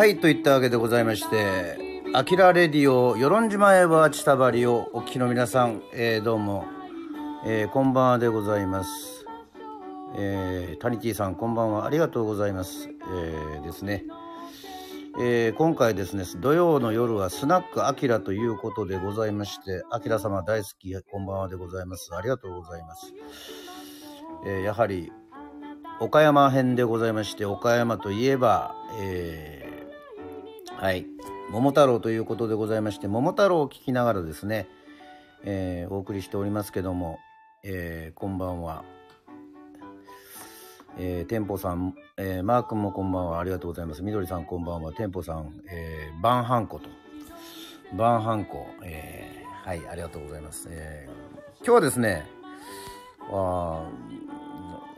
はい、といったわけでございまして、アキラレディオ、与論島へは千田張をお聞きの皆さん、えーどうも、えーこんばんはでございます。えータニティさん、こんばんは。ありがとうございます。えーですね。えー今回ですね、土曜の夜はスナックアキラということでございまして、アキラ様大好き、こんばんはでございます。ありがとうございます。えーやはり、岡山編でございまして、岡山といえば、えはい、桃太郎ということでございまして、桃太郎を聞きながらですね、えーお送りしておりますけども、えーこんばんは。えー、店舗さん、えーマー君もこんばんは。ありがとうございます。みどりさんこんばんは。店舗さん、えー、バンハンコと。バンハンコ、えーはい、ありがとうございます。えー今日はですね、あ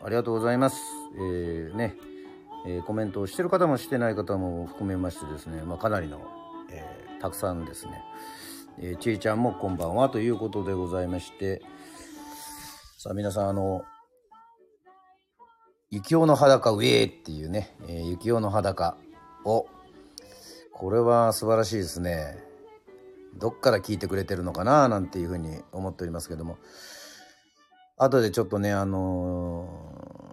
ありがとうございます。えーね、えーコメントをしてる方もしてない方も含めましてですね、まあ、かなりの、えーたくさんですね、えーちいちゃんもこんばんはということでございまして、さあ皆さん、あの、雪男の裸ウェーっていうね、えー、雪男の裸を、これは素晴らしいですね。どっから聞いてくれてるのかななんていうふうに思っておりますけども、後でちょっとね、あのー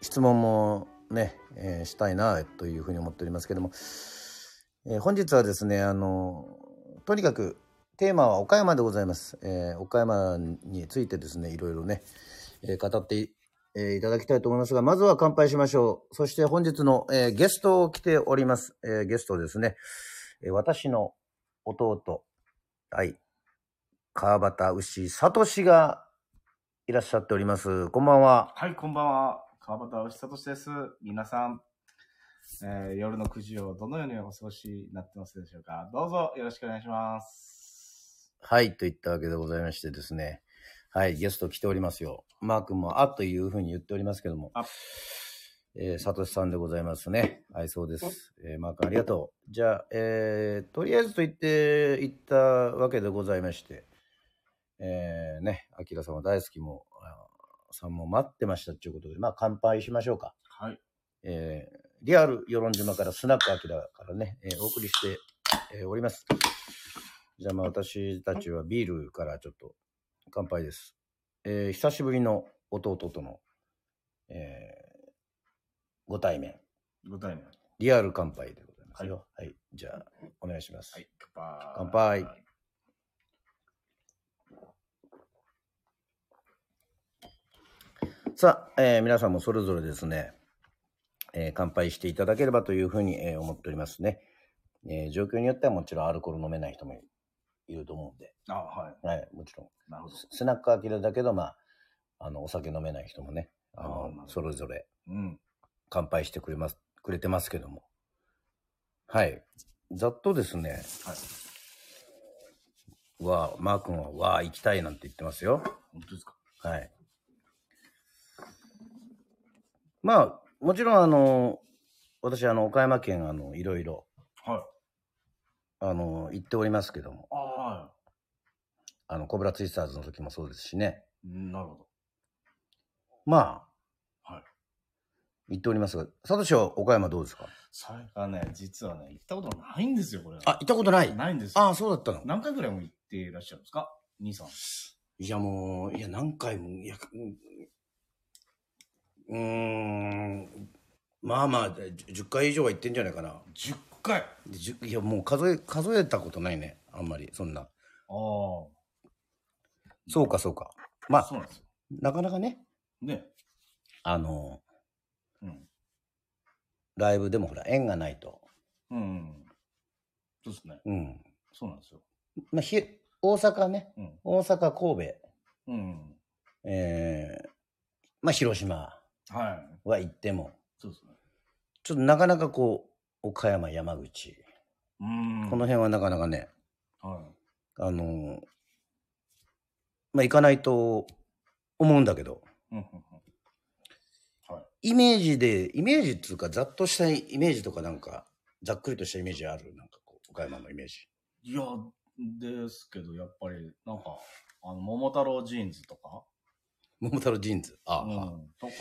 質問もね、えーしたいなというふうに思っておりますけども、えー本日はですね、あのとにかくテーマは岡山でございます。えー岡山についてですね、いろいろね、え語ってい,、ただきたいと思いますが、まずは乾杯しましょう。そして本日の、えゲストを来ております。えゲストですね、え私の弟、はい、川端牛聡がいらっしゃっております。こんばんは。はい、こんばんは。川端牛聡です。皆さん、えー夜の9時をどのようにお過ごしになってますでしょうかどうぞよろしくお願いします。はい、といったわけでございましてですね。はい、ゲスト来ておりますよ。マー君も、あというふうに言っておりますけども。あえー、サトシさんでございますね。はい、そうです。えーマー君ありがとう。じゃあ、えーとりあえずと言って、言ったわけでございまして、えーね、アキラさんは大好きも、あさんも待ってましたということで、まあ、乾杯しましょうか。はい。えーリアル与論島からスナックアキラからね、えーお送りして、えーおります。じゃあまあ私たちはビールからちょっと乾杯です。えー久しぶりの弟との、えーご対面、ご対面。リアル乾杯でございますよ。はい。じゃあ、お願いします。はい、乾杯。乾杯さあ、えー皆さんもそれぞれですね、えー乾杯していただければというふうに、えー思っておりますね、えー状況によってはもちろんアルコール飲めない人もいると思うんで、あ、ははい、もちろん。い。なるほど。ススナックアキラだけど、まあ、あの、お酒飲めない人もね、あのあそれぞれうん。乾杯してくれます、くれてますけども。はい。ざっとですね、はい。わあ、マー君は、わあ、行きたいなんて言ってますよ。本当ですか？はい。まあ、もちろん、あの、私、あの、岡山県、あの、いろいろ、はい。あの、行っておりますけども、あはあの、コブラツイスターズの時もそうですしね。い。うんなるほど。まあ、はい。行っておりますが、サトシは岡山どうですか？それがね、実はね、行ったことないんですよ、これ。あ、行ったことない？ないんですよ。ああ、そうだったの。何回ぐらいも行っていらっしゃるんですか？兄さん。いや、もう、いや、何回も、いや、うーん、まあまあ、10 10回以上は行ってんじゃないかな。10回。いや、もう数え、数えたことないね。あんまり、そんな。あ。そうか、そうか。まあ、そうなんですよ。なかなかね、ね。あの、うん。ライブでもほら、縁がないと。うん。そうですね。うん。そうなんですよ。まあ、ひ、大阪ね、うん。大阪、神戸、うん。えー、まあ、広島はい。は行っても、そうですね。ちょっとなかなかこう、岡山、山口、うん。この辺はなかなかね、はあの、まあ、行かないと思うんだけど、い。うんうんうん。はい。イメージで、イメージっていうか、ざっとしたイメージとかなんか、ざっくりとしたイメージある？なんかこう、岡山のイメージ。いや、ですけど、やっぱり、なんか、あの、桃太郎ジーンズとか、桃太郎ジーンズ。ああ、うん、とか、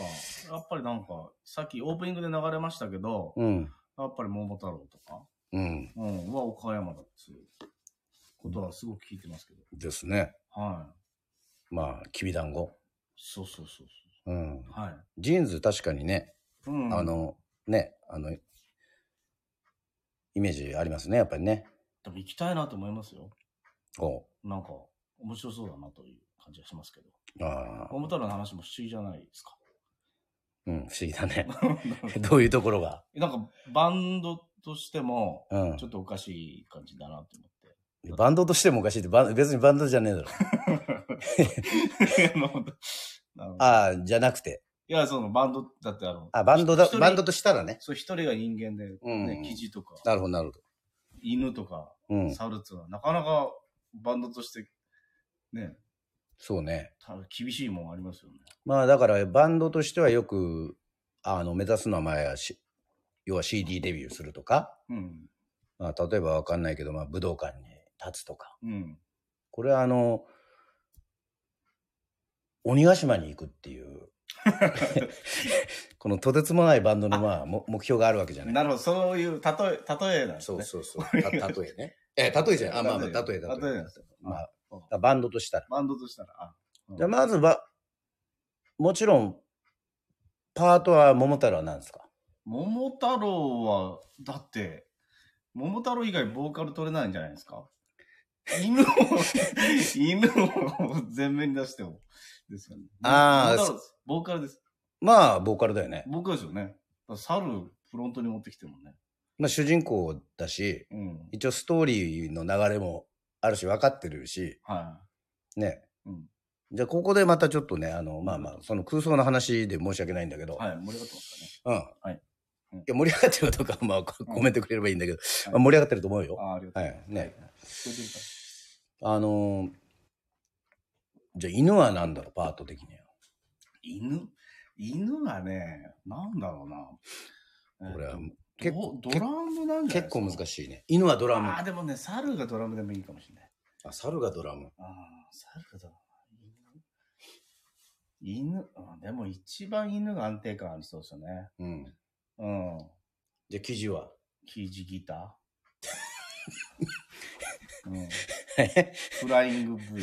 やっぱりなんか、さっきオープニングで流れましたけど、うん。やっぱり桃太郎とか、うん。うん、は岡山だっていうことはすごく聞いてますけど。ですね。はい。まあ、きびだんご。そうそうそううん。そう。はい。ジーンズ確かにね、うん。あ、の、ね、あの、イメージありますね、やっぱりね。でも行きたいなと思いますよ。おなんか、面白そうだなという感じがしますけど。うああ、桃太郎の話も不思議じゃないですか。うん、不思議だね。どういうところが？なんか、バンドとしても、うんちょっとおかしい感じだなと思って。バンドとしてもおかしいって、別にバンドじゃねえだろ。あのああ、じゃなくて。いや、そのバンドだってあの、あ、バンドだバンドとしたらね。そう、一人が人間で、ね、うん記事とか、なるほど、なるほど。犬とか、うん。猿っていうのは、なかなかバンドとして、ね、そうね。た厳しいもんありますよね。まあだからバンドとしてはよく、あの、目指すのは前はし、要は CD デビューするとか、うん。まあ例えばわかんないけど、まあ武道館に立つとか。うん。これはあの、鬼ヶ島に行くっていう、このとてつもないバンドのまあも目標があるわけじゃない。なるほど、そういう例え、例えなんですそね。うそうそう。た例えね。え、例えじゃない。あ、まあまあ、例え、例え。なんですよ。まあ、うんだバンドとしたら。バンドとしたら、あ、じゃあまずは、もちろん、パートは桃太郎は何ですか？桃太郎は、だって、桃太郎以外ボーカル取れないんじゃないですか？犬を、犬を前面に出しても、ですよね。あー桃太郎ですボーカルです。まあ、ボーカルだよね。ボーカルですよね。だから猿、フロントに持ってきてもね。まあ、主人公だし、うん。一応ストーリーの流れもあるし、分かってるし、はね。い。うん。じゃあ、ここでまたちょっとね、あの、まあまあ、その空想の話で申し訳ないんだけど、はい、盛り上がってますうん。はいうんいや、盛り上がってるかどうかは、まあ、コメントくれればいいんだけど、はいまあ、盛り上がってると思うよ。かね。ああ、ありがとう。はいね聞こえてるかあのーじゃあ、犬は何だろう、パート的には。犬？犬がね、なんだろうな。これはえっと結ドドラムなんじゃない結構難い。しいね。犬はドラム。ああ、でもね、猿がドラムでもいいかもしれない。あ、猿がドラム。ああ、猿がドラム。犬、犬、あでも一番犬が安定感ありそうですよね。うん。うん。じゃあ、生地は？キージギター？うん。フライング V。うん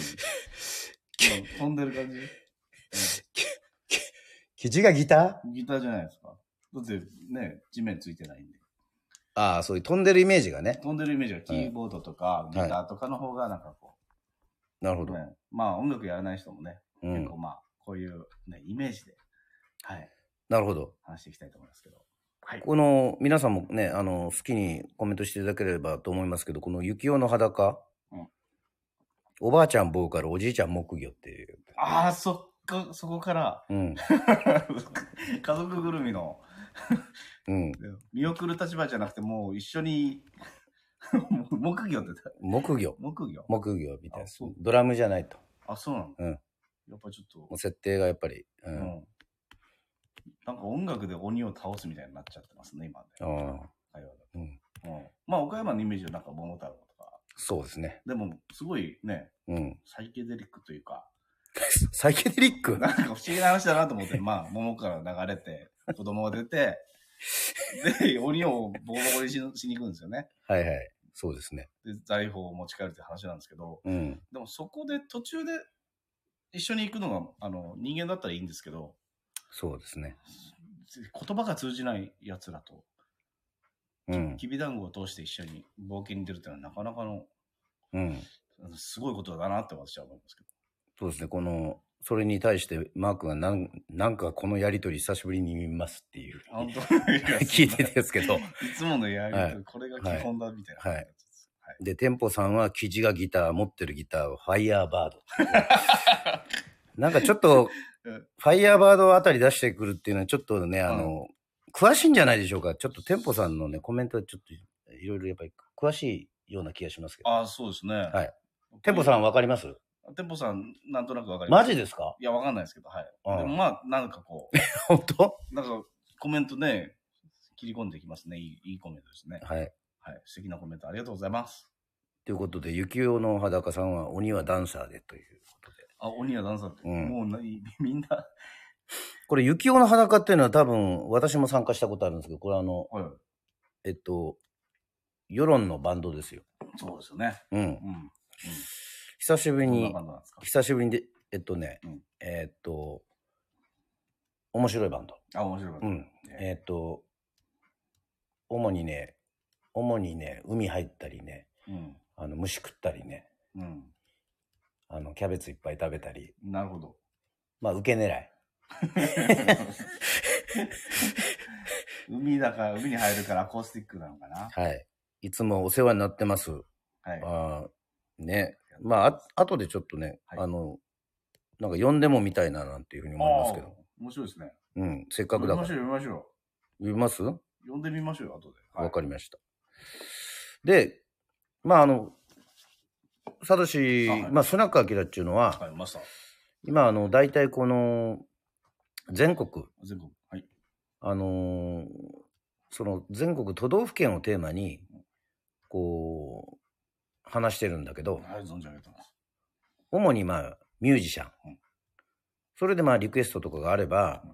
飛んでる感じ、生地がギター？うん、ギターじゃないですか。だってね、地面ついてないんで。ああ、そういう飛んでるイメージがね。飛んでるイメージがキーボードとかギターとかの方がなんかこう、なるほど。ね、まあ音楽やらない人もね、うん結構。まあこういうね、イメージで、はい、なるほど。話していきたいと思いますけど。はい。この、皆さんもね、あの、好きにコメントしていただければと思いますけど、この雪男の裸、うんおばあちゃんボーカル、おじいちゃん木魚っていう。ああ、そっか、そこから、うん。家族ぐるみの、うん。見送る立場じゃなくて、もう一緒に、木魚って言った木魚。木魚？木魚みたいなあそう。ドラムじゃないと。あ、そうなの？うんやっぱちょっもう設定がやっぱり。う。と、うんん。なんか音楽で鬼を倒すみたいになっちゃってますね、今ね。ああ会話だとうん。うん。まあ、岡山のイメージはなんか桃太郎とか、そうですね。でも、すごいね、うん。サイケデリックというか、サイケデリック？なんか不思議な話だなと思って、まあ、桃から流れて、子供が出て、で、鬼をボコボコにししに行くんですよね。はいはい。そうですね。で、財宝を持ち帰るって話なんですけど、うん。でもそこで途中で一緒に行くのが、あの、人間だったらいいんですけど、そうですね。言葉が通じない奴らと、うん。きびだんごを通して一緒に冒険に出るっていうのはなかなかの、うん。すごいことだなって私は思いますけど。そうですね。この、それに対してマークがなんなんかこのやりとり久しぶりに見ますっていう。本当？聞いててですけど。いつものやりとり、はいこれが基本だみたいな。はいはい。で、テンポさんは生地がギター、持ってるギターはファイヤーバード。なんかちょっと、うんファイヤーバードあたり出してくるっていうのはちょっとね、あの、詳しいんじゃないでしょうか。ちょっとテンポさんのね、コメントはちょっといろいろやっぱり詳しいような気がしますけど。ああ、そうですね。はい。テンポさんわかります？テンポさん、なんとなくわかります。マジですか？いや、わかんないですけど、はい。うんでもまあ、なんかこ 本当？う、なんかコメントね、切り込んでいきますね。いいいいコメントですね。はい。はい。素敵なコメントありがとうございます。ということで、雪男の裸さんは鬼はダンサーでということで。あ、鬼はダンサーって、うんもうない みんな、これ、雪男の裸っていうのは多分、私も参加したことあるんですけど、これあの、はい。えっと、世論のバンドですよ。そうですよね。うん。うん。久しぶりどんなにバンドなんですか？久しぶりにで、えっとね、うんえっと、面白いバンド。あ、面白いバンド。うん。えっと、主にね、主にね、海入ったりね、うん。あの、虫食ったりね、うん。あの、キャベツいっぱい食べたり、なるほど。まあ、受け狙い。海だから、海に入るからアコースティックなのかな？はい。いつもお世話になってます。はい。あーね。まあ、あ後でちょっとね、はいあの、なんか呼んでもみたいななんていうふうに思いますけど。面白いですね。うん。せっかくだから。読みましょう、読みましょ読みます？う。読んでみましょうよ、後で。わ、かりりました。で、まあ、あの、サトシ、あはいまあ、スナックアキラっていうのは、はい、マスター。今、あの、大体この、全国、全国。はい。あのーその全国都道府県をテーマに、話してるんだけど、はい、存じ上げてます。主にまあ、ミュージシャンうん。それでまあ、リクエストとかがあればうん、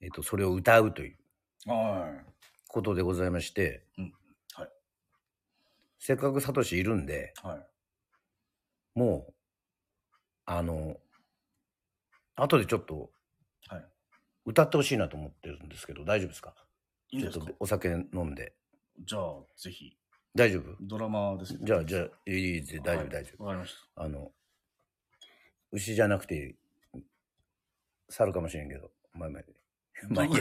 えっと、それを歌うというはことでございましてうんはい、せっかくサトシいるんで、い。はい。もう、あの、後でちょっとはい。歌ってほしいなと思ってるんですけど、大丈夫ですか？いいんですか？ちょっとお酒飲んで。じゃあ、ぜひ。大丈夫？ドラマですけどじゃあ、じゃあ、いいです大丈夫、はい大丈夫。わかりましあの、牛じゃなくて、猿かもしれんけど、まあまあ、た。まあ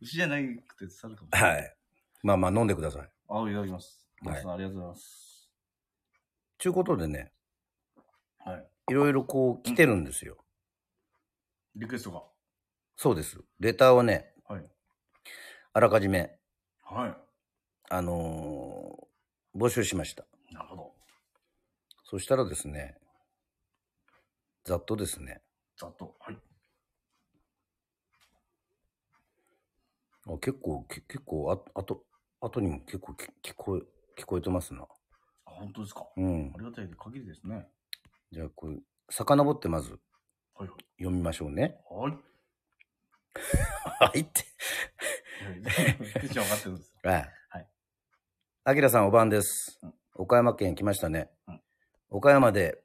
牛じゃなくて猿かもしれない。はい。まあまあ飲んでください。あ、いただきます。はいマスターありがとうございます。ちゅうことでね、はい。いろいろこう来てるんですよ。リクエストが。そうです。レターをね、はい。あらかじめ、はあのー募集しました。い。なるほど。そしたらですね、ざっとですね、ざっと。はい。あ結構、け結構、ああと、後にも結構き聞こえ、聞こえてますな。あ、本当ですか？うんあ。りがたい限りですね。じゃあ、これ、遡ってまずはい読みましょうね。はい。はいって。はい。一応分かってるんですよ。はい。はい。あきらさん、お晩ですうん。岡山県来ましたねうん。岡山で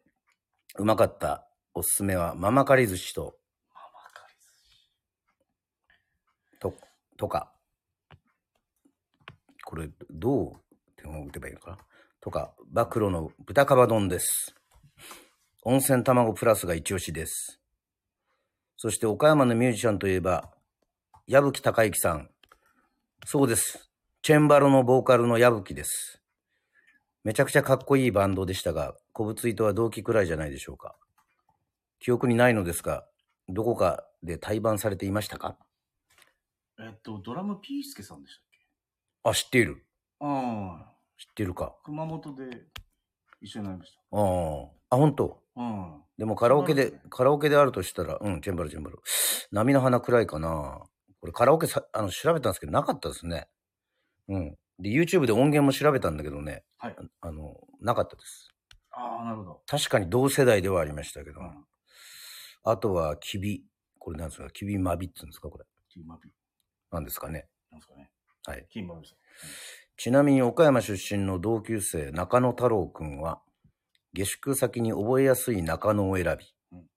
うまかったおすすめは、ママカリ寿司と、ママカリ寿司。と、とか。これ、どう手を打てばいいのかな？とか、暴露の豚カバ丼です。温泉卵プラスが一押しです。そして岡山のミュージシャンといえば、矢吹隆之さん。そうです。チェンバロのボーカルの矢吹です。めちゃくちゃかっこいいバンドでしたが、古物糸は同期くらいじゃないでしょうか。記憶にないのですが、どこかで対バンされていましたか？えっと、ドラムピースケさんでしたっけ？あ、知っている。ああ。知ってるか。熊本で一緒になりましああ。あ、本当？た。うん。でもカラオケでカラオケであるとしたら、うん、チェンバルチェンバル。波の花くらいかな。これカラオケさ、あの、調べたんですけど、なかったですね。うん。で、YouTube で音源も調べたんだけどね、はい。あの、なかったです。ああ、なるほど。確かに同世代ではありましたけど、うん。あとは、キビ。これなんですか？キビマビって言うんですかこれ？キーマビ。なんですかね。なんですかね。はい。キーマビさん。ちなみに岡山出身の同級生中野太郎くんは、下宿先に覚えやすい中野を選び、うん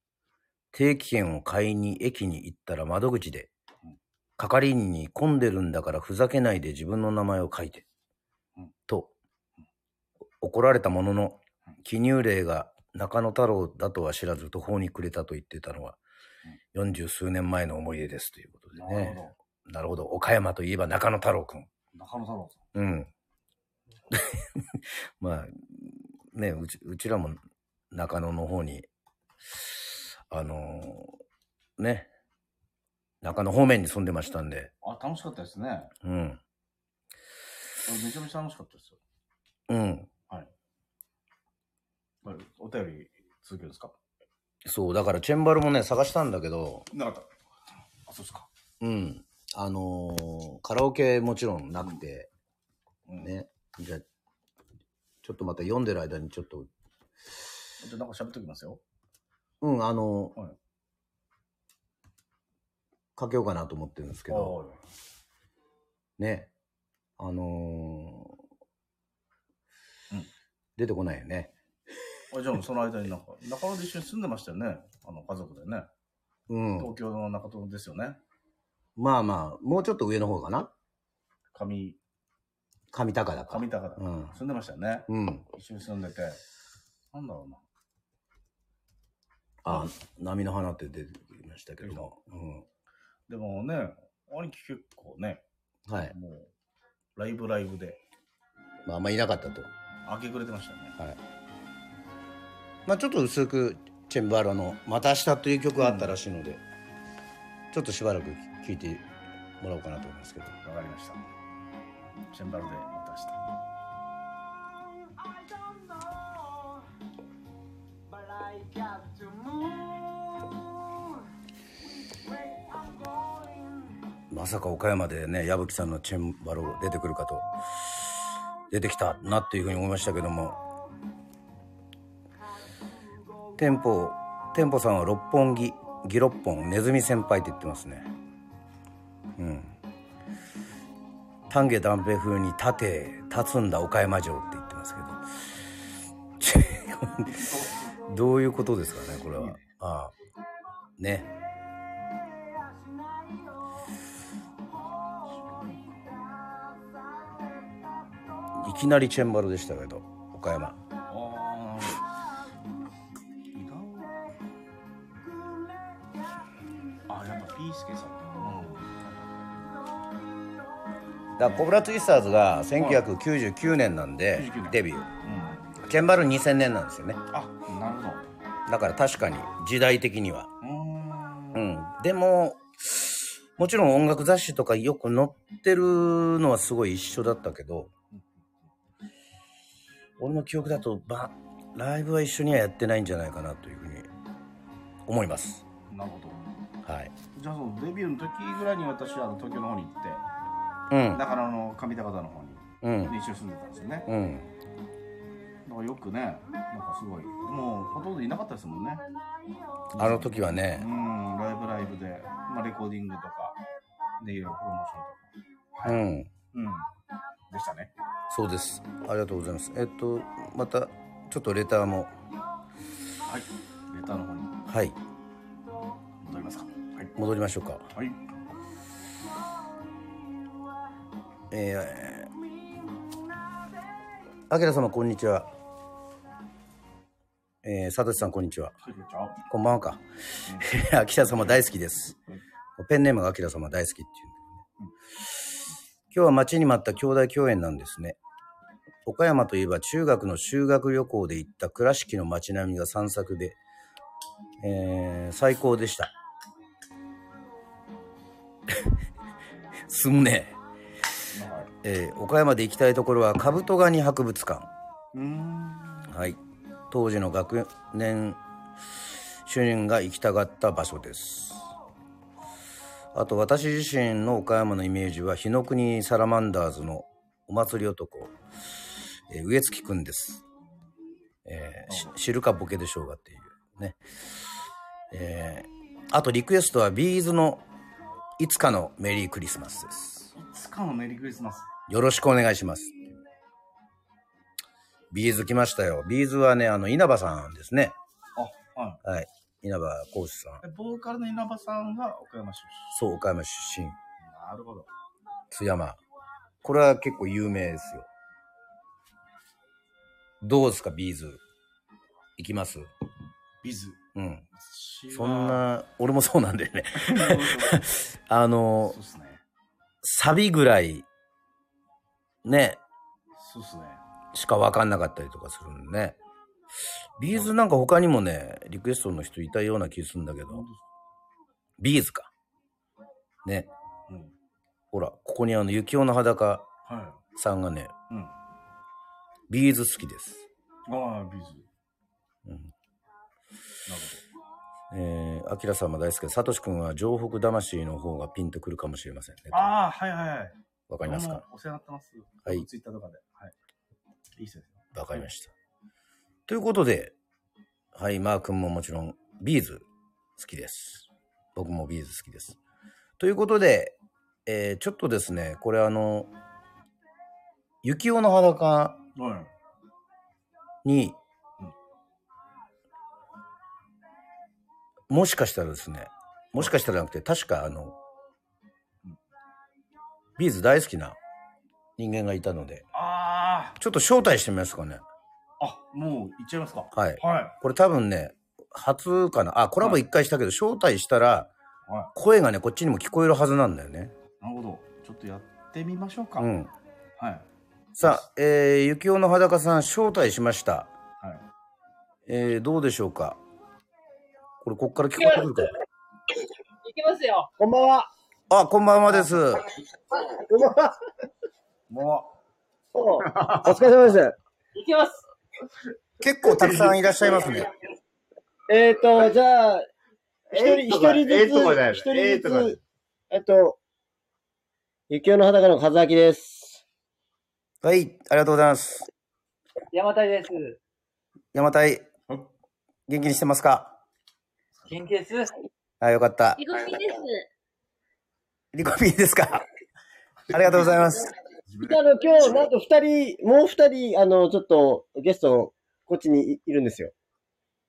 定期券を買いに駅に行ったら窓口でうん、係員に混んでるんだからふざけないで自分の名前を書いてうん、と、怒られたもののうん、記入例が中野太郎だとは知らず途方に暮れたと言ってたのは、四十数年前の思い出ですということでなるね。ほなるほど。岡山といえば中野太郎くん。ど。中野太郎さん。うん。まあ、ね、うち、うちらも中野の方に、あのーね、中野方面に住んでましたんで、あ、楽しかったですね。うん。あめちゃめちゃ楽しかったですよ。うん。はいお便り続けるんですか？そう、だからチェンバルもね、探したんだけど、なかった。あ、そうですか。うん。あのーカラオケもちろんなくて、うん。ね。じゃあちょっとまた読んでる間にちょっと、じゃあなんか喋っときますよ。うん、あのーはいかけようかなと思ってるんですけど、はいね、あのーうん出てこないよね。あじゃあその間になんか、中野で一緒に住んでましたよね。あの、家族でね。うん。東京の中野ですよね。まあまあ、もうちょっと上の方かな。上、上高だか。上高だ。うん。住んでましたよね。うん。一緒に住んでて。なんだろうな。あ、波の花って出てきましたけども。うん。でもね、兄貴結構ね、はい。もう、ライブライブで、まあ、あんまいなかったと。明け暮れてましたよね。はい。まあちょっと薄くチェンバロの「また明日」という曲があったらしいので、ちょっとしばらく聴いてもらおうかなと思いますけど。わかりました。チェンバルでまさか岡山でね矢吹さんのチェンバロ出てくるかと出てきたなっていうふうに思いましたけども。店舗店舗さんは六本木ギロッポンネズミ先輩って言ってますね。うん。丹下断平風に立て立つんだ岡山城って言ってますけど。どういうことですかねこれは。ああ。ね。いきなりチェンバロでしたけど岡山あやっぱピースケさん。だコブラツイスターズが1999年なんで99年デビューうん。うん。チェンバロ2000年なんですよねあ、なるほど。だから確かに時代的には。うんでももちろん音楽雑誌とかよく載ってるのはすごい一緒だったけど俺の記憶だとばライブは一緒にはやってないんじゃないかなというふうに思いますなるほど。はいじゃあそのデビューの時ぐらいに私は東京の方に行って、うんだからあの上高田の方に、うんで一緒に住んでたんですよね。うんだからよくね、なんかすごい、もうほとんどいなかったですもんね。あの時はうねん、ライブライブで、まあレコーディングとか、で、いろいろプロモーションとか。うんうん。でしたね。そうですありがとうございますえっとまたちょっとレターもはい。レターの方にはい戻りますか。はい。戻りましょうかはい。えー、あきら様こんにちは。えー、さとしさんこんにちは。はい、こんばんはか。あきら様大好きです。ペンネームがあきら様大好きっていうんだよね。今日は待ちに待った兄弟共演なんですね。岡山といえば中学の修学旅行で行った倉敷の街並みが散策で、えー、最高でした。すむね。はい。えー岡山で行きたいところはカブトガニ博物館。はい。当時の学年主任が行きたがった場所です。あと私自身の岡山のイメージは日の国サラマンダーズのお祭り男、えー植月くんです。えーし知るかボケでしょうがっていうね。えーあとリクエストは B'z のいつかのメリークリスマスです。いつかのメリークリスマス。よろしくお願いします。 B'z 来ましたよ。 B'z はね、あの、稲葉さんですね。あ、はい。はい。稲葉浩志さん。でボーカルの稲葉さんが岡山出そう、岡山出身。身。なるほど。津山。これは結構有名ですよ。どうですか、ビーズ？行きます？ビズ。うん。そん。な、俺もそうなんだよね。そ あのう、っすね。サビぐらい、ね、そうっすね。しか分かんなかったりとかするんでね。ビーズなんか他にもね、リクエストの人いたような気するんだけど、本ビーズか。ね。当ですほら、ここにあの、雪男の裸うん。はさんがね、い。うん。B'z 好きです。ああ、 B'z。うん。なるえー、アキラ様大好きで、サトシ君は城北魂の方がピンとくるかもしれませんね。ほど。ああ、はいはいはい。わかりますか？どうもお世話になってます。はいツイッターとかで。はい。いいっすよ。わかりました。ということで、はい、マー君ももちろん、 B'z 好きです。僕もビーズ好きです。ということで、えーちょっとですね、これあの、雪男の裸はい。にうん、もしかしたらですね、もしかしたらなくて、確かあのうん、ビーズ大好きな人間がいたので、あちょっと招待してみますかね。あ。あ、もう行っちゃいますか。はい。はこれ多分ね、初かな。あ、コラボ一回したけど、招待したら、い。は声がね、こっちにも聞こえるはずなんだよね。い。なるほど。ちょっとやってみましょうか。うん。はい。さあ、えー、雪男の裸さん、招待しました。はい。えー、どうでしょうか？これ、こっから聞こえてくるか。いきますよ。こんばんは。あ、こんばんはです。こんばんは。もお疲れ様です。いきます。結構たくさんいらっしゃいますね。えっ、ー、と、じゃあ、一人、一人ずつ、一人ずつ、えっと、雪男の裸の和明です。はい、ありがとうございます。山田です。山田元気にしてますか？元気です？あ、よかった。リコピンです。リコピンですか？ありがとうございます。あの、今日、なんと二人、もう二人、あの、ちょっと、ゲスト、こっちにいいるんですよ。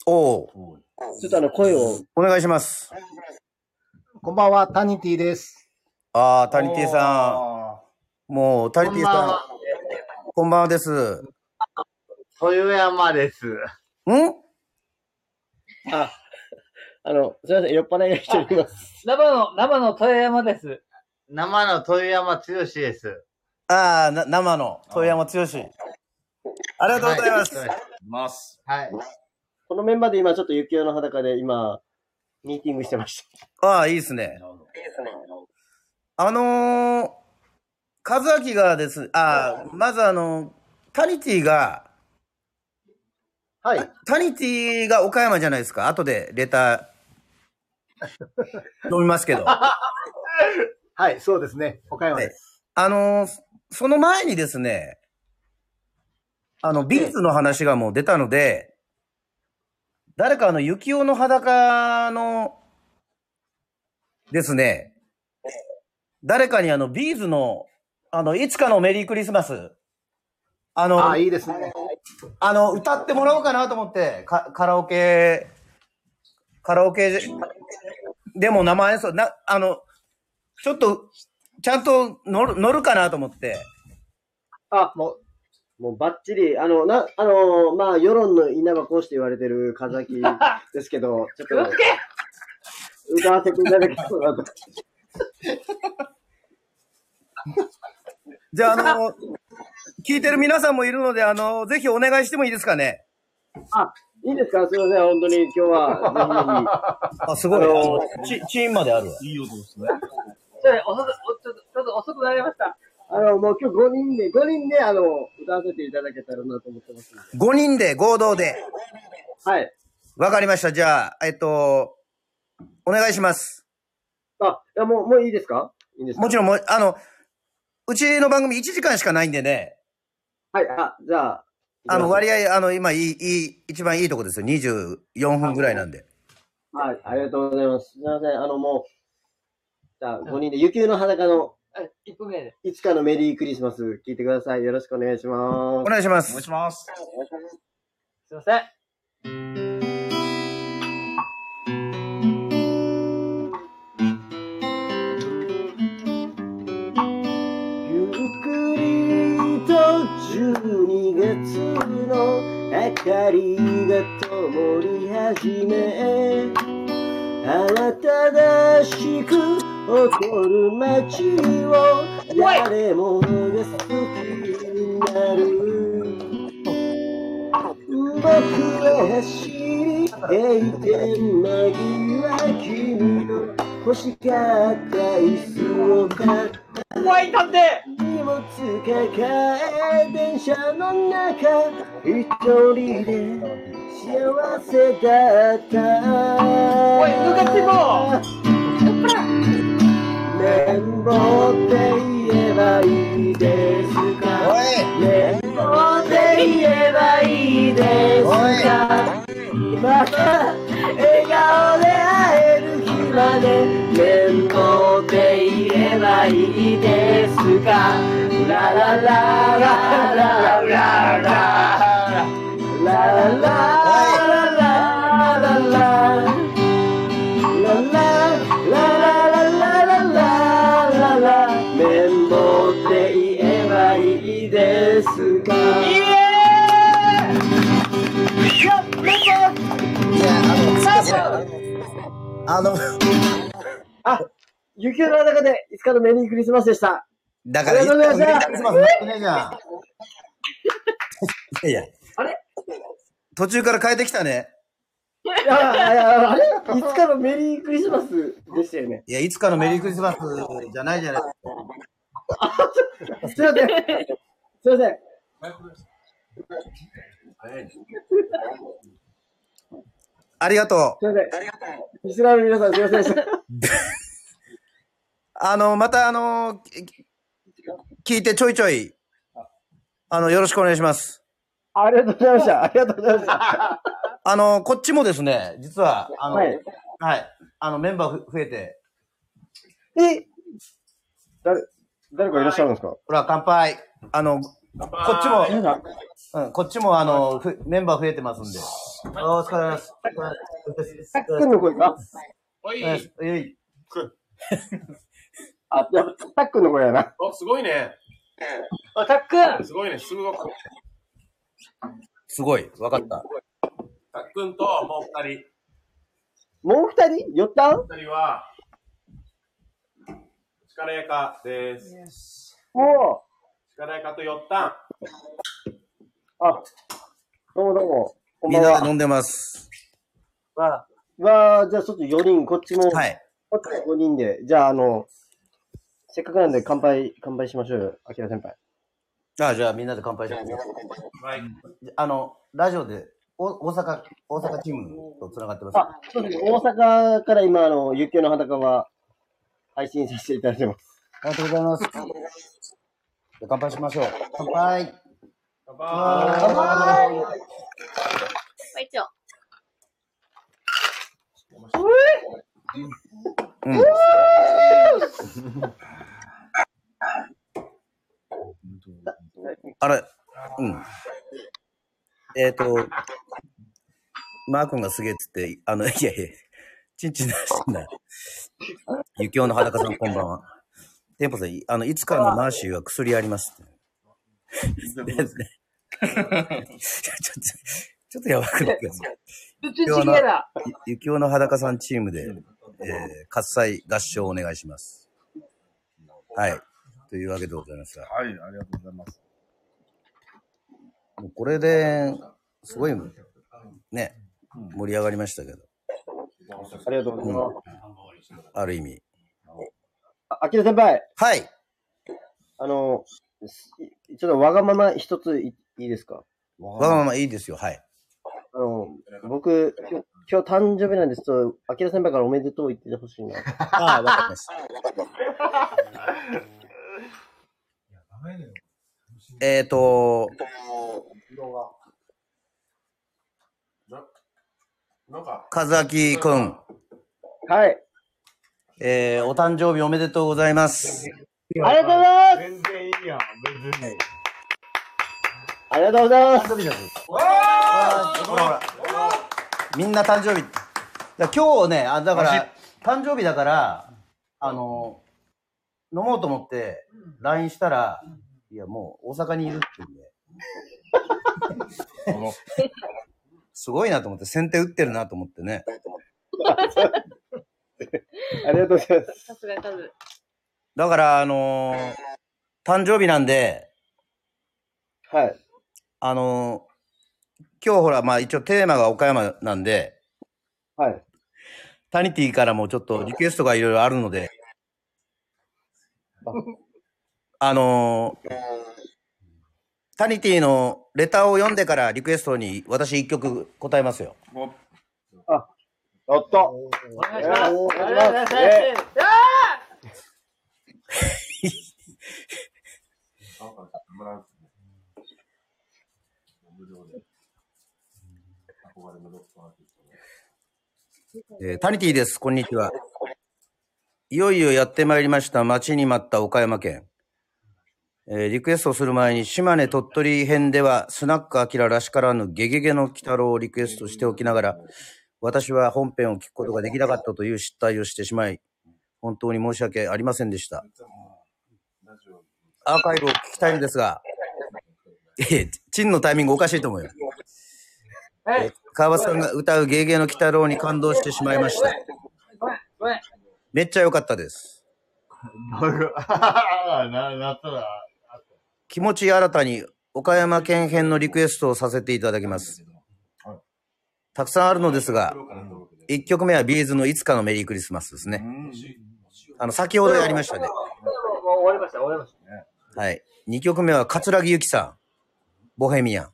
おおいちょっとあの、声を、お願いします。こんばんは、タニティです。あー、タニティさあん。もう、タニティさん、こんばんはです。豊山です。ん？あ、あの、すみません、酔っ払いが一人います。生の、生の豊山です。生の豊山剛です。あー、な生の、遠山剛。ありがとうございます。はいー。います。はい。このメンバーで今、ちょっと雪男の裸で今、ミーティングしてました。ああ、いいですねな。るほど。あのー、和明がです、あーまずあの、タニティが、はい。タニティが岡山じゃないですか。後でレター、読みますけど。はい、そうですね。岡山です。あのーその前にですね、あの、 B'z の話がもう出たので、誰かあの、雪男の裸の、ですね、誰かにあの、 B'z の、あの、いつかのメリークリスマス、あの、あ、いいですね。あの、歌ってもらおうかなと思って、かカラオケ、カラオケででも生演奏、な、あの、ちょっと、ちゃんと乗る、乗るかなと思って。あ、もう、もうバッチリ、あの、な、あの、まあ、世論の稲葉講師と言われてる風崎 ですけど、ちょっと、歌わせていただきたいなと。じゃあ、あの、聞いてる皆さんもいるので、あの、ぜひお願いしてもいいですかね？あ、いいですか？すいません、本当に今日は、あ、すごい。あのチチーンまであるわ。いい音ですね。それ遅く、おちょっと、ちょっと遅くなりました。あの、もう今日5人で、5人で、あの、歌わせていただけたらなと思ってますので。5人で合同で。はい。わかりました。じゃあ、えっと、お願いします。あ、いや、もう、もういいですか？いいんですか？もちろん、もう、あの、うちの番組1時間しかないんでね、はい、あ、じゃあ。あの、割合、あの、今、いい、いい、一番いいとこですよ。24分ぐらいなんで。はい、ありがとうございます。すいません、あの、もう、じゃあ、5人で、雪の裸の、あ一分ぐらいで。いつかのメリークリスマス、聞いてください。よろしくお願いします。お願いしますお願い。します。すいません。ゆっくりと12月の明かりが灯り始め慌ただしく起こる街を誰もが好きになる。僕は走り閉店間際君の欲しかった椅子を買った怖い探偵荷物抱え電車の中一人で幸せだったおい抜かっても綿棒って言えばいいですか？綿棒って言えばいいですか？今笑顔で会える日ままで面倒でいればいいですか？ララララララララララララララララあの、あの、あ、雪の中でいつかのメリークリスマスでした。だから、ありがとうございましたクリスマスなってねえじゃん。いやいや。あれ途中から変えてきたね。いやいやあれ？いつかのメリークリスマスでしたよね。いや、いつかのメリークリスマスじゃないじゃないすいません。すいません。ありがとう。すいません。リスナーの皆さんすいませんでした。あの、また、あの、き聞いてちょいちょい、あの、よろしくお願いします。ありがとうございました。ありがとうございました。あの、こっちもですね、実は、あの、ははいい、あの、メンバーふ増えて、え誰、誰かいらっしゃるんですか？ほら、乾杯。あの、こっちも、うん、こっちも、あの、ふメンバー増えてますんで。お疲れ様です。さっくんの声か？おい、はいはいあ、やっぱさっくんの声やな。お、すごいね。あ、たっくんすごいね。すぐわかる。すごい、わかった。たっくんともう二人。もう二人？寄ったん？二人は、力やかです。も力やかとよったん。う、あ、どうもどうも。こんみばんは。んな飲んでます。わわじゃあちょっと4人、こっちも、はい。こっちも5人で、じゃああの、せっかくなんで乾杯、乾杯しましょうよ、あきら先輩。あじゃあみんなで乾杯します。はい。あの、ラジオで、お大阪、大阪チームと繋がってます。あ、そうですね。大阪から今、あの、雪の裸は配信させていただいてます。ありがとうございます。じゃあ乾杯しましょう。乾杯。乾乾杯。杯一応。うん。あれ、うん。えっ、と、マー君がすげえっつって、あの、いやいや、ちんちん出してんだ。ゆきおの裸さんこんばんは。テンポさん、いあの、いつからのマーシーは薬ありますって。ですね。ちょっと、ちょっとやばくなってます。全然違えな。ゆきおの裸さんチームで、えー、喝采合唱お願いします。はい。というわけでございますが、はい、ありがとうございます。もうこれで、すごい、ね、盛り上がりましたけど、ありがとうございます。ある意味。あ、あきら先輩、はい。あの、すちょっとわがまま一ついいいですか？わがままいいですよ、はい。あの、僕、今日、今日誕生日なんですちょっと、あきら先輩からおめでとう言ってほしいな。ああ、わかりました。えっ、ー、と、なんか、和明くん、はい。えー、お誕生日おめでとうございます。ありがとうございます全然いいやん、別に。ありがとうございますほらほらみんな誕生日。だ今日ね、あ、だから、誕生日だから、あの、飲もうと思って、LINE したら、いや、もう大阪にいるって言うんで。すごいなと思って、先手打ってるなと思ってね。ありがとうございます。さすがカズ。だから、あのー誕生日なんで、はい。あのー今日ほら、まあ一応テーマが岡山なんで、はい。タニティからもちょっとリクエストがいろいろあるので、あのータニティのレターを読んでからリクエストに私一曲答えますよ。おやったお願いします。おお願いしますえータニティです。こんにちは。いよいよやってまいりました待ちに待った岡山県。えーリクエストする前に島根鳥取編ではスナックアキラらしからぬゲゲゲの鬼太郎をリクエストしておきながら、私は本編を聞くことができなかったという失態をしてしまい、本当に申し訳ありませんでした。アーカイブを聞きたいのですが、ええ、チンのタイミングおかしいと思うよ。はいえー川端さんが歌うゲゲゲの鬼太郎に感動してしまいました。ごめっちゃ良かったです。気持ち新たに岡山県編のリクエストをさせていただきます。たくさんあるのですが、1曲目はビーズのいつかのメリークリスマスですね。あの、先ほどやりましたね。もう終わりました、終わりました。はい。2曲目は桂木由紀さん、ボヘミアン。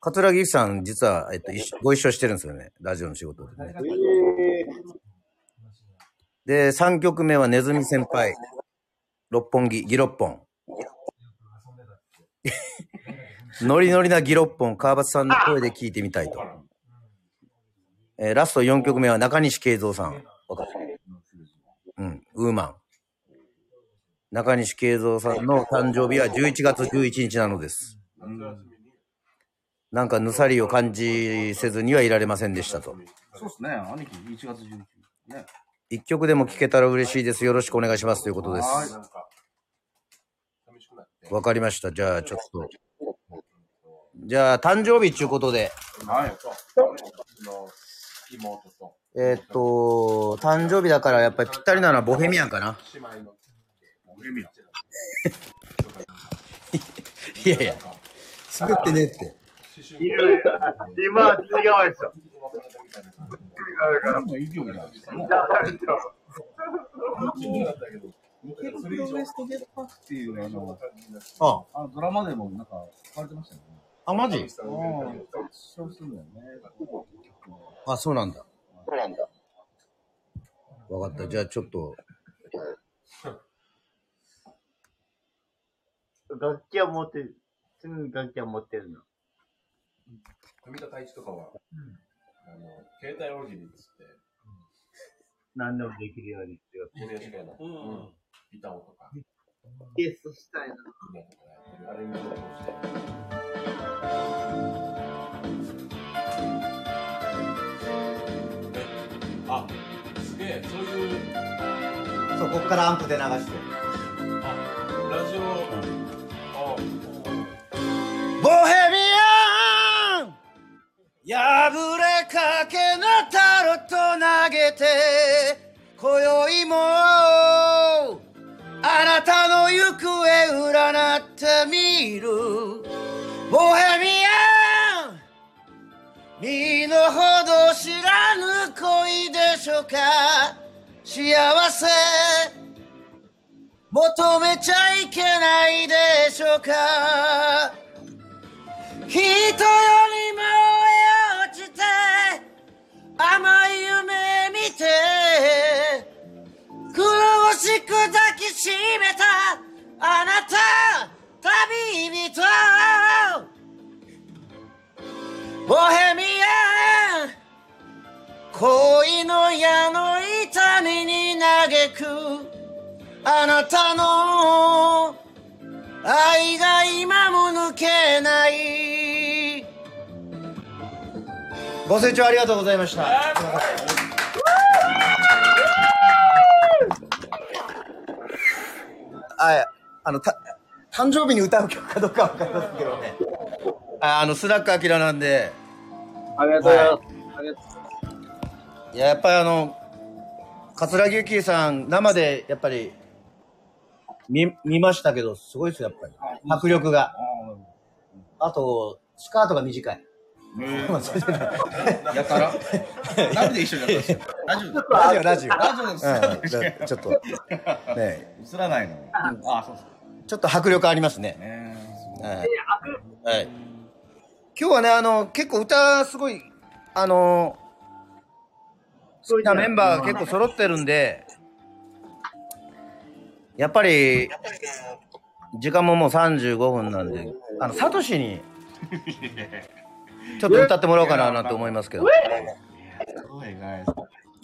桂木由紀さん、実は、えっと、ご一緒してるんですよね。ラジオの仕事でね。で、3曲目はネズミ先輩、六本木、ギロッポン。ノリノリなギロッポン、川端さんの声で聞いてみたいと。えーラスト4曲目は中西慶三さん。わかるうん、ウーマン。中西慶三さんの誕生日は11月11日なのです。なんかぬさりを感じせずにはいられませんでしたと。そうですね、兄貴、1月11日。ね。一曲でも聴けたら嬉しいです。よろしくお願いしますということです。わかりました。じゃあちょっと。じゃあ誕生日っていうことで、はい。の妹とえーっと、誕生日だからやっぱりぴったりなのはボヘミアンかな。姉妹のボヘミアンいやいや、滑ってねって。今、違うですよ。何のいい曲なんですかね。ニケルプロウエストゲットパフっていうあの、あ、ドラマでもなんか使われてましたよね。あ、マジ？ああ、そうするんだそうなんだ。わかった。じゃあちょっと、楽器は持ってる。すぐ楽器は持ってるの。富田太一とかは、あの、携帯大喜利っつって、何でもできるようにっていう。NHK の、ギターとか、ゲストしたいな。あれに投稿して。あ、すげえ、そういう、そう、こっからアンプで流して。あ、ラジオ、あ、ボヘミアン！破れかけのタロット投げて今宵もあなたの行方占ってみるボヘミアン身の程知らぬ恋でしょうか。幸せ。求めちゃいけないでしょうか。人よりも上落ちて甘い夢見て苦しく抱きしめたあなた。旅人。ボヘミアン恋の矢の痛みに嘆くあなたの愛が今も抜けない。ご清聴ありがとうございました。ああのた誕生日に歌う曲かどうかわかりませんけどね。ああのスナックアキラなんで。ありがとうございます。ありがとういややっぱりあの桂木由紀さん生でやっぱり見見ましたけどすごいですよやっぱり。迫力が。あとスカートが短い。やたら？なんで一緒にやったんですか？ラジオラジオラジオ。ですうん。だちょっと。ね映らないのに。あ、そうですちょっと迫力ありますね。ね。はい、はい、今日はねあの結構歌すごいあの好きなメンバーが結構揃ってるんでやっぱり時間ももう35分なんであのサトシに ちょっと歌ってもらおうかななんて思いますけど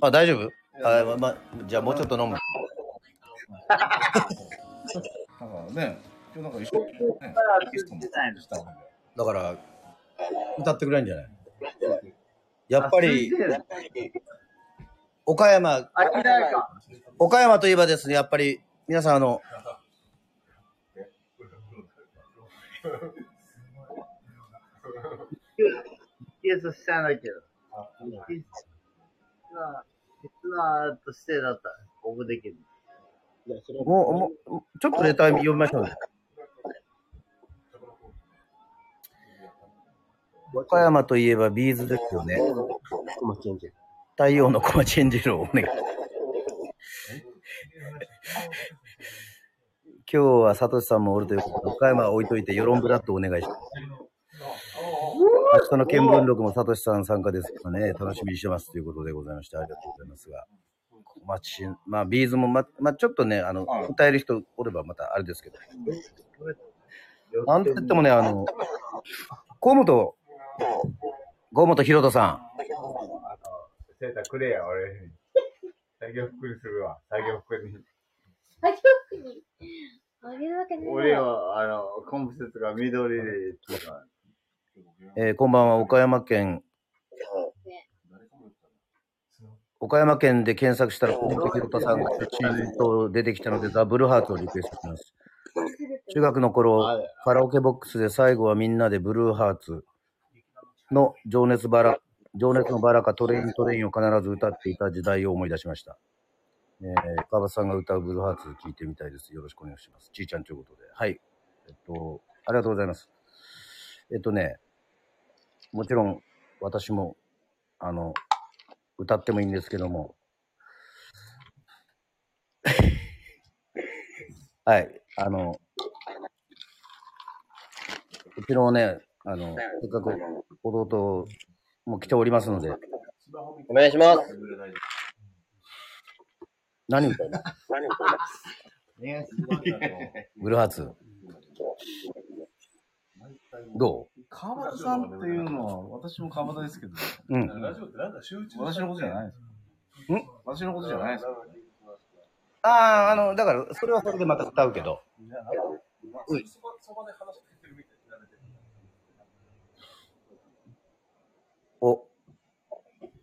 あ大丈夫？あままじゃあもうちょっと飲む。だからね、今日なんか一緒に、ね、ゲストもしたわけで。だから、歌ってくれるんじゃない？やっぱり、岡山。岡山といえばですね、やっぱり、皆さんあの、ケースしたないけど。実は、実はとしてだったら、応募できる。もう、もう、ちょっとレター読みましょうね。岡山といえばビーズですよね。太陽のコマチェンジルをお願い。今日はサトシさんもおるということで、岡山は置いといて、ヨロンブラッドお願いします。明日の見聞録もサトシさん参加ですからね、楽しみにしてますということでございまして、ありがとうございますが。コマチン、まあ、ビーズもま、まあ、ちょっとね、あの、歌える人おればまたあれですけど。なんて言ってもね、あの、河本、河本博人さセーターくれや、俺。作業服にするわ。作業服に。作業服にあげるわけねえ俺。は、あの、コンプセが緑で。えーこんばんは、岡山県。岡山県で検索したら、河本博人さんがチームと出てきたので、ザ・ブルーハーツをリクエストします。中学の頃、カラオケボックスで最後はみんなでブルーハーツの情熱バラ、情熱のバラかトレイントレインを必ず歌っていた時代を思い出しました。えー、川端さんが歌うブルーハーツ聞いてみたいです。よろしくお願いします。ちーちゃんということで。はい。えっと、ありがとうございます。えっとね、もちろん私も、あの、歌ってもいいんですけども、はい、あの、うちのね、あの、せっかく弟も来ておりますので、お願いします。何歌うのブルーハーツ。ど川端さんっていうのは、私も川端ですけど、ううん。ラジオってなんだ集中私のことじゃないですん？私のことじゃないですああ、あの、だから、それはそれでまた歌うけど。うんそばそばで話してるみたいになれてる。お、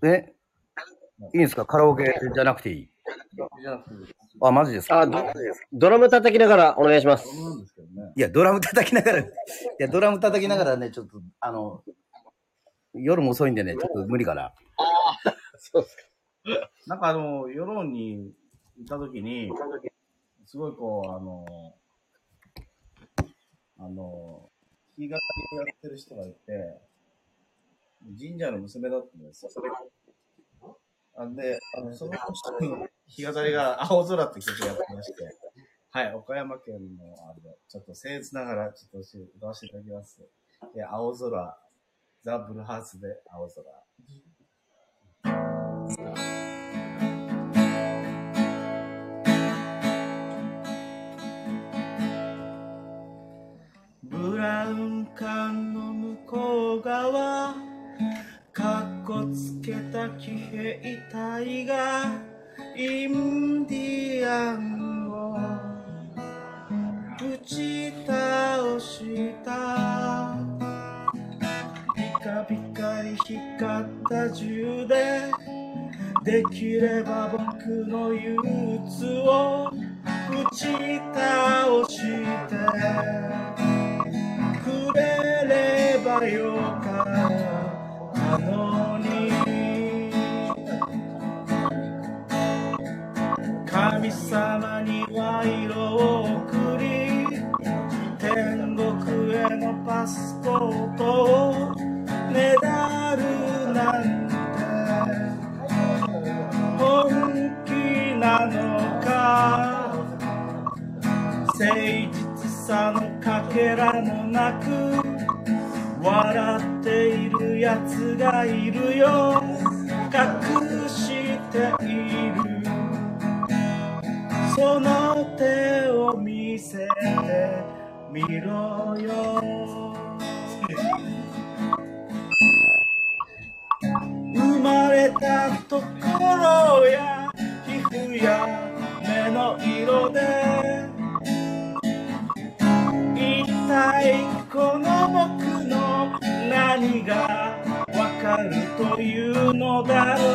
え？いいんですか？カラオケじゃなくていい？あ、マジですか？あ、ドドラム叩きながらお願いします。いや、ドラム叩きながら、いや、ドラム叩きながらね、ちょっと、あの、夜も遅いんでね、ちょっと無理かな。そうですか。なんかあの、世論にいたときに、すごいこう、あの、あの、弾き語りをやってる人がいて、神社の娘だったんですよ。なんで、あの、その人の弾き語りが 青空って曲をやってまして、はい、岡山県の、あれ、ちょっと僭越ながら、ちょっと歌わせていただきます。で、青空、ザ・ブルーハーツで青空。ブラウン管の向こう側こつけた騎兵隊がインディアンを打ち倒した。ピカピカに光った銃でできれば僕の憂鬱を打ち倒して。くれればよかった。のパスポートをねだるなんて本気なのか誠実さのかけらもなく笑っているやつがいるよ。隠している。その手を見せてみろよ。や目の色で。一体この僕の何がわかるというのだろ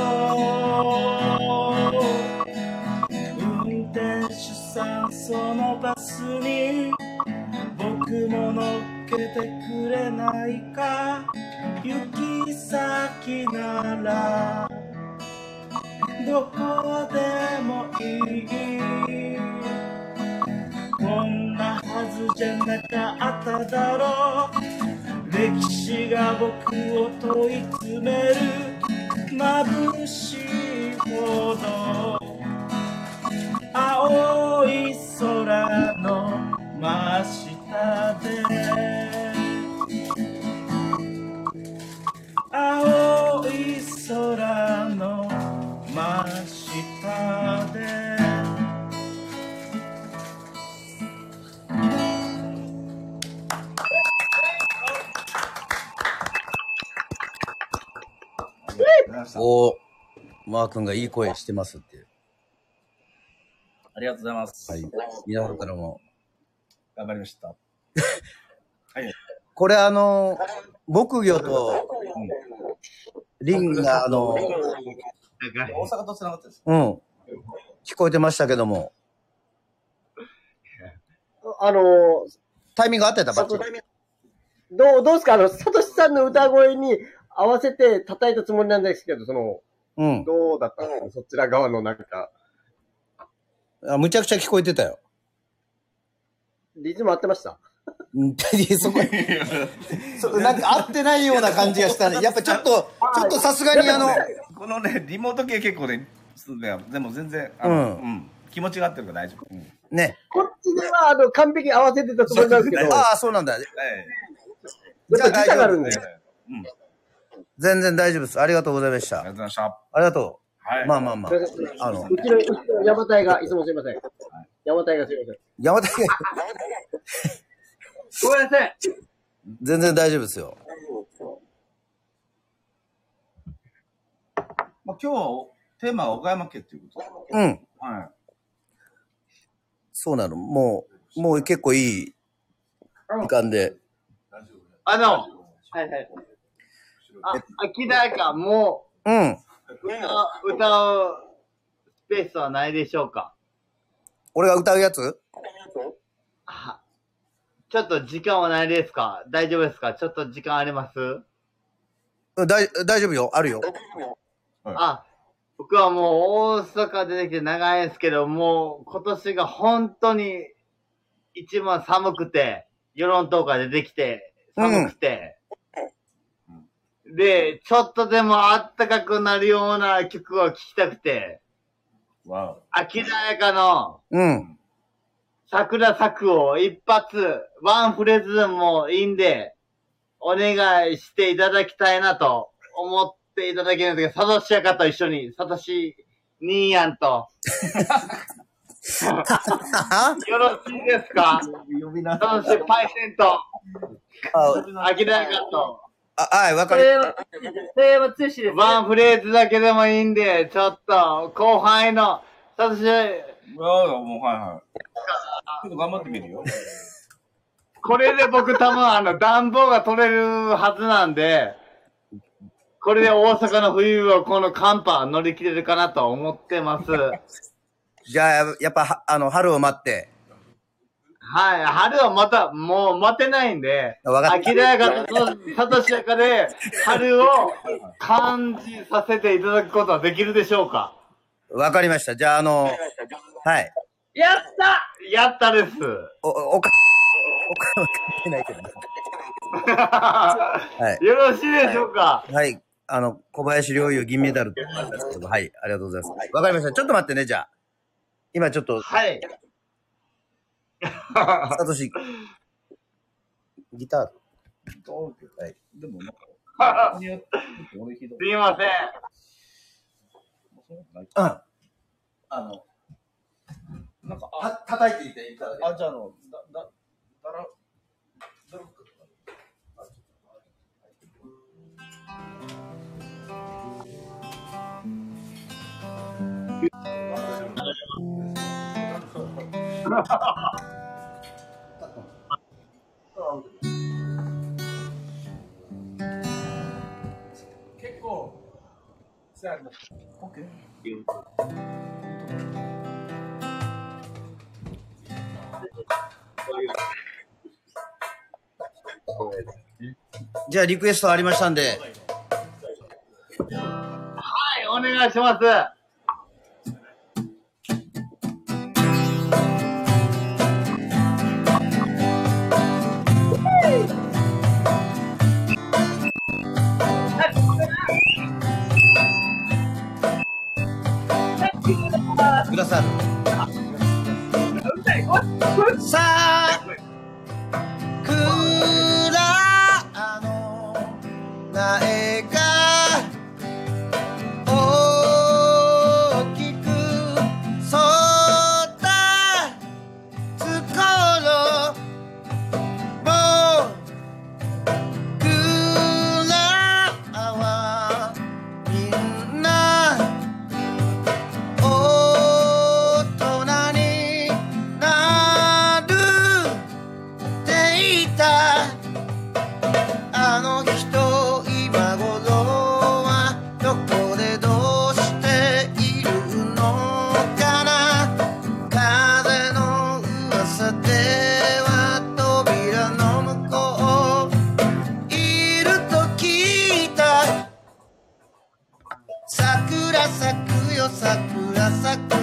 う。運転手さんそのバスに僕も乗っけてくれないか。行き先ならどこでもいいこんなはずじゃなかっただろう。歴史が僕を問い詰める。眩しいほど青い空の真下で。青い空真下でおーマー君がいい声してますって。ありがとうございます。はい。皆さんからも。頑張りました。はい。これあの、木魚と、リンがあの、大阪と繋がってるんです。うん。聞こえてましたけども。あの、タイミング合ってた？バッチリ。どう、どうですか？あの、サトシさんの歌声に合わせて叩いたつもりなんですけど、その、うん。どうだったんですか？そちら側のなんか、あむちゃくちゃ聞こえてたよ。リズム合ってました？うん そこ、そ なんか合ってないような感じがしたね。やっぱちょっと、ちょっとさすがにあの、このね、リモート系結構ね、でも全然、あの、うんうん、気持ちが合ってるから大丈夫。うんね。こっちでは、あの、完璧に合わせてたつもりなんですけど、ああ、そうなんだ。はい。やっぱ時差があるんで。うん。全然大丈夫です。ありがとうございました。ありがとうございました。ありがとう。はい。まあまあまあ。あの、うちの、うちの山隊が、いつもすいません。山隊がすいません。山田がごめんなさい。全然大丈夫ですよ。まあ、今日はテーマは岡山県っていうことで。うん。はそうなの。もう、もう結構いい時間で。あの、はいはい。あ、秋田か、もうん。う、歌歌うスペースはないでしょうか俺が歌うやつ？はちょっと時間はないですか？大丈夫ですか？ちょっと時間あります？うん大大丈夫よ。あるよ。あ、僕はもう大阪出てきて長いですけど、もう今年が本当に一番寒くて、世論とか出てきて、寒くて、で、ちょっとでも暖かくなるような曲を聴きたくて、い。わ秋田彩香のうん。桜咲くを一発、ワンフレーズでもいいんで、お願いしていただきたいなと思っていただけるんですけど、サトシやかと一緒に、サトシニーヤンと、よろしいですか？呼びなサトシパイセンと、あ、秋田やかと、あはい、わかる。テーマ通しです。ワンフレーズだけでもいいんで、ちょっと、後輩の、サトシ、うわもう、はいはい。ちょっと頑張ってみるよ。これで僕多分あの暖房が取れるはずなんで、これで大阪の冬をこの寒波乗り切れるかなと思ってます。じゃあ、やっぱ、はあの、春を待って。はい。春はまた、もう待てないんで、わかった秋田やかとサトシやかで、春を感じさせていただくことはできるでしょうか？わかりました。じゃあ、あの、はい。やったやったです。お、おか、おかは関係ないけどね。はい。よろしいでしょうか？はい。あの、小林陵侑銀メダルってんですけど、はい。ありがとうございます。わかりました。ちょっと待ってね、じゃあ。今ちょっと、はい。サトシ、ギター。はい。でもなんか。すいません。うん。あの、なんか、た、叩いていていただけあ、じゃああの、結構、さあ、じゃあリクエストありましたんで、はい、お願いします。さん。さあ、桜咲くよ桜咲く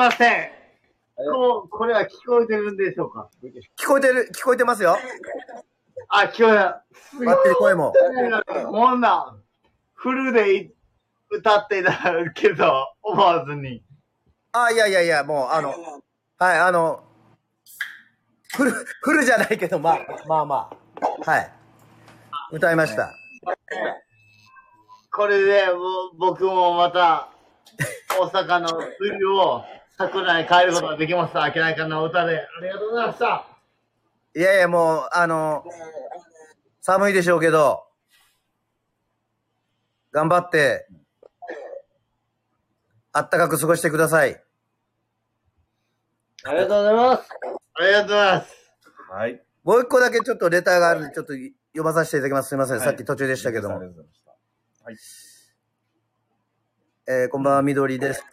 ません。こう、これは聞こえてるんでしょうか？聞こえてる聞こえてますよあ、聞こえた。バッテリー声もこんな、フルでい歌っていたけど、思わずに。あいやいやいやもうあのはいあのフルフルじゃないけどまあまあまあはい歌いましたこれで、僕もまた、大阪の冬を桜に変えることができました。明らかな歌で。ありがとうございました。いやいやもうあの寒いでしょうけど頑張ってあったかく過ごしてくださいありがとうございます。ありがとうございます。はい。もう一個だけちょっとレターがあるんで、ちょっと読まさせていただきます。すみません。はいさっき途中でしたけども。ありがとうございましたはい。えーこんばんは、みどりです。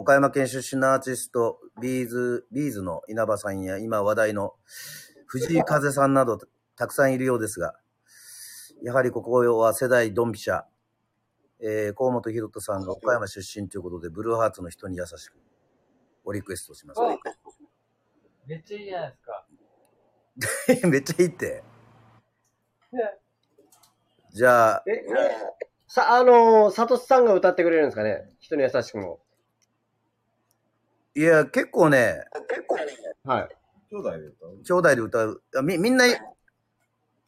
岡山県出身のアーティスト、 B'z、B'z の稲葉さんや、今話題の藤井風さんなど、たくさんいるようですが、やはりここは世代ドンピシャ、えー、甲本ヒロトさんが岡山出身ということで、ブルーハーツの人にやさしく、おリクエストします。めっちゃいいじゃないですか。めっちゃいいって。じゃあ、え、さ、あのー、サトシさんが歌ってくれるんですかね人に優しくも。いや、結構ね、はい。兄弟で歌う？兄弟で歌う。いやみ、みんな、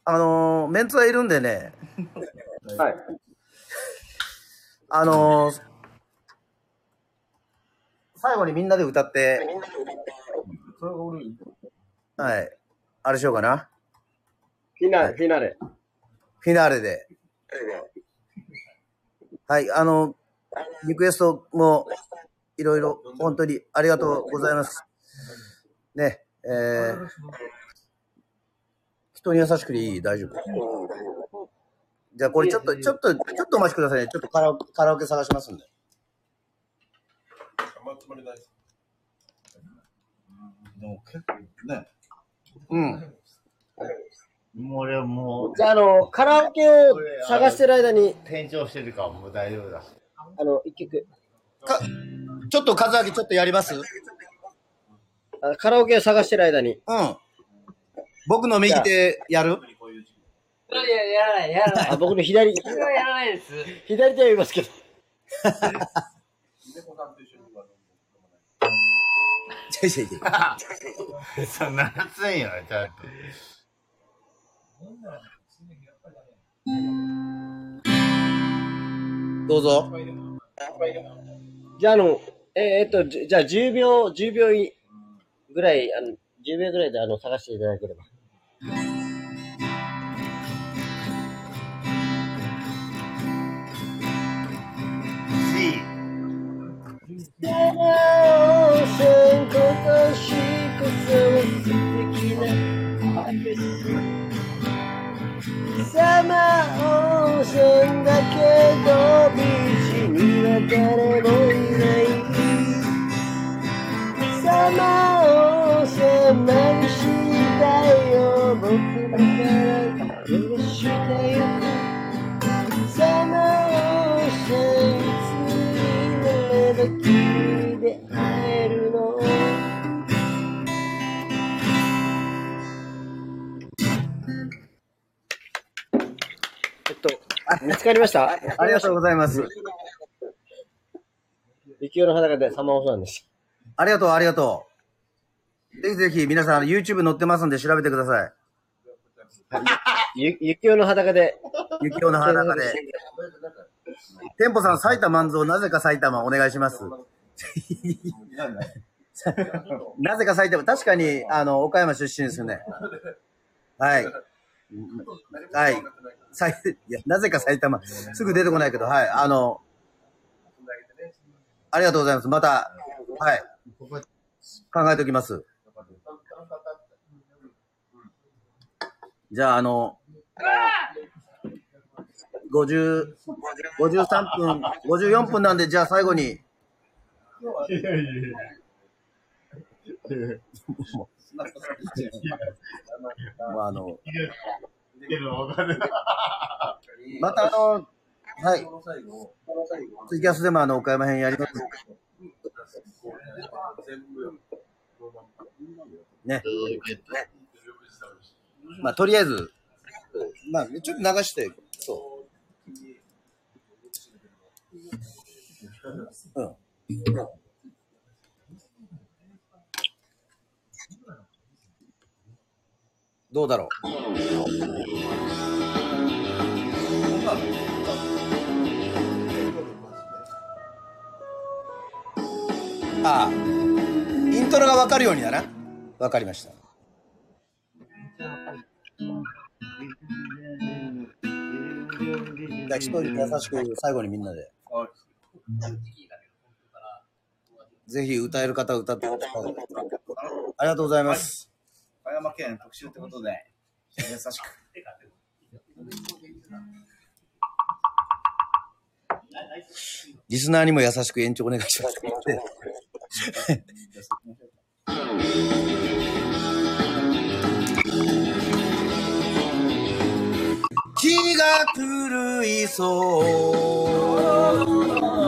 あのーメンツはいるんでね、はい。あのー最後にみんなで歌って、それが俺、はい。あれしようかな。フィナーレ、フィナーレ。フィナーレで。はい、あの、リクエストもいろいろ本当にありがとうございます。ね、えー、人に優しくていい？大丈夫？じゃあこれちょっと、ちょっと、ちょっとお待ちくださいね。ちょっとカラオカラオケ探しますんで。あんまつまりないです。でも結構ね。うん。もう俺もう、じゃあ、あの、カラオケを探してる間に、転調してるからもう大丈夫だ。あの、一曲。か、ちょっと数上げちょっとやります？カラオケを探してる間に。僕の右手やる？いや、やらない、やらない。あ僕の左、それはやらないです。左手は言いますけど。ちょいちょいちょい。そんな熱いよ、ちゃんと。どうぞ。じゃあ、あの、えーっと、じじゃあ10秒、10秒いぐらい、あの、10秒ぐらいであの、探していただければ。C。温見つかりました？ありがとうございます。雪夜の裸でサマーオフなんです。ありがとう、ありがとう。ぜひぜひ皆さん YouTube 載ってますんで調べてください。ゆ雪夜の裸で。雪夜の裸で。店舗さん、埼玉万蔵、なぜか埼玉お願いします。なぜか埼玉、確かに、あの、岡山出身ですよね。はい。はい。さいいや、なぜか埼玉。すぐ出てこないけど、はい。あの、ありがとうございます。また、はい。考えておきます。じゃあ、あの、50、53分、54分なんで、じゃあ最後に、いやいやいや。まあ、あの、けどわかる。またあの、はい。ツイキャスでもあの、岡山編やります。ね。まあ、とりあえず、まあ、ちょっと流して、そう。うん。どうだろう？ああ、イントロがわかるようにだな。わかりました。じゃあ、一人優しく最後にみんなで。ぜひ歌える方歌ってください。ありがとうございます。岡山県特集ってことで、優しく。リスナーにも優しく延長お願いします。気が狂いそう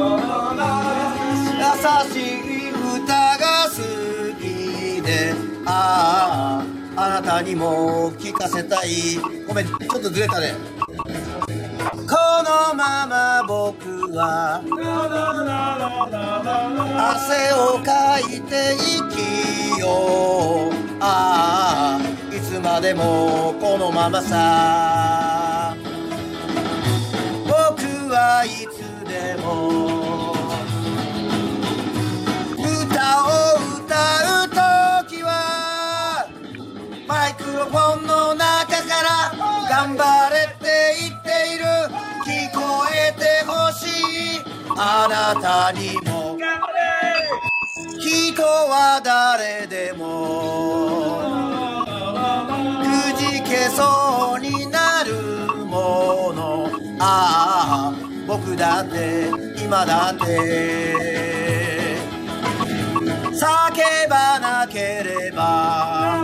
あああなたにも聞かせたい。ごめんちょっとずれたね。このまま僕は汗をかいて生きよう。ああいつまでもこのままさ。僕はいつでも歌を歌う。フォンの中から頑張れって言っている。聞こえてほしい。あなたにも。人は誰でも。くじけそうになるもの。ああ僕だって今だって。叫ばなければ。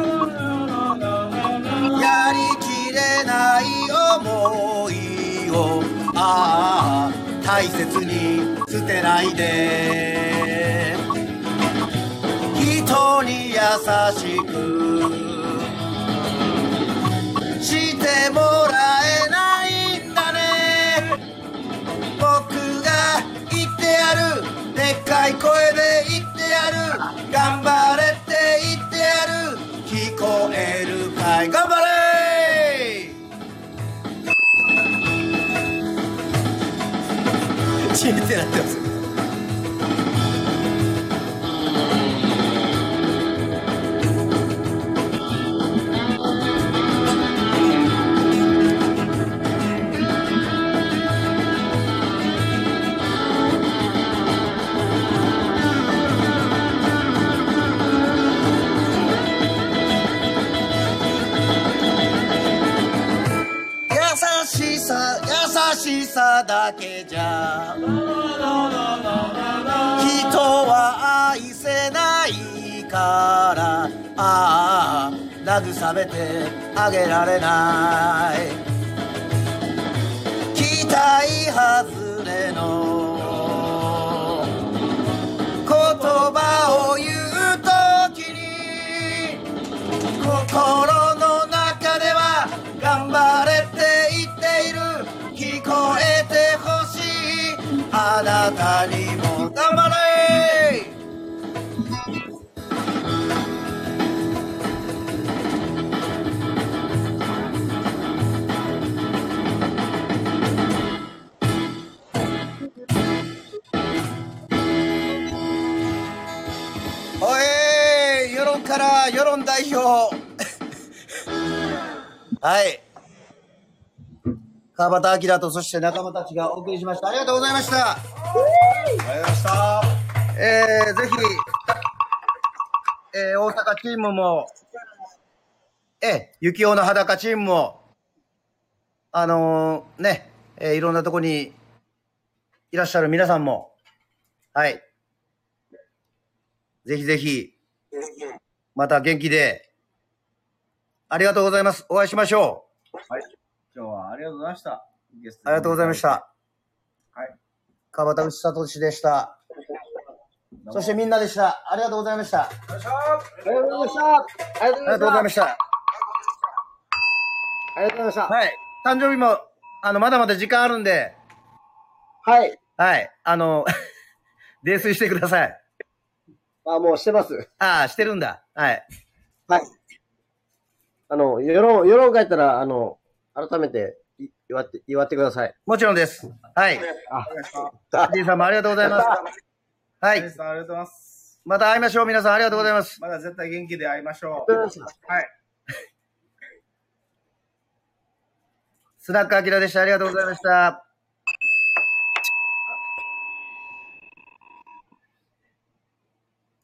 思いをああ大切に捨てないで。人に優しくしてもらえないんだね。僕が言ってやる。でっかい声で言ってやる。頑張れって言ってやる。聞こえるかい。頑張れしいってなってます。さだけじゃ。人は愛せないから。ああ慰めてあげられない。期待外れの。言葉を言う時に心の中では頑張れてたにも頑張れおい世論から世論代表。はい。川端明とそして仲間たちがお送りしました。ありがとうございました。ありがとうございました。えー、ぜひ、えー、大阪チームもえー、幸男の裸チームもあのー、ね、えー、いろんなとこにいらっしゃる皆さんもはい。ぜひぜひ、また元気で、ありがとうございます。お会いしましょはい。ありがとうございました。ありがとうございました。はい。川端内聡でした。そしてみんなでした。ありがとうございました。ありがとうございました。ありがとうございました。ありがとうございました。はい。誕生日も、あの、まだまだ時間あるんで。はい。はい。あの、泥酔してください。あ、もうしてます？ああ、してるんだ。はい。はい。あの、世論、世論帰ったら、あの、改めてい祝って、祝ってください。もちろんです。はい。あ、D さんもありがとうございます。はい。ありがとうございます。また会いましょう。皆さんありがとうございます。まだ絶対元気で会いましょう。ありがとうございまはい。スナックアキラでした。ありがとうございました。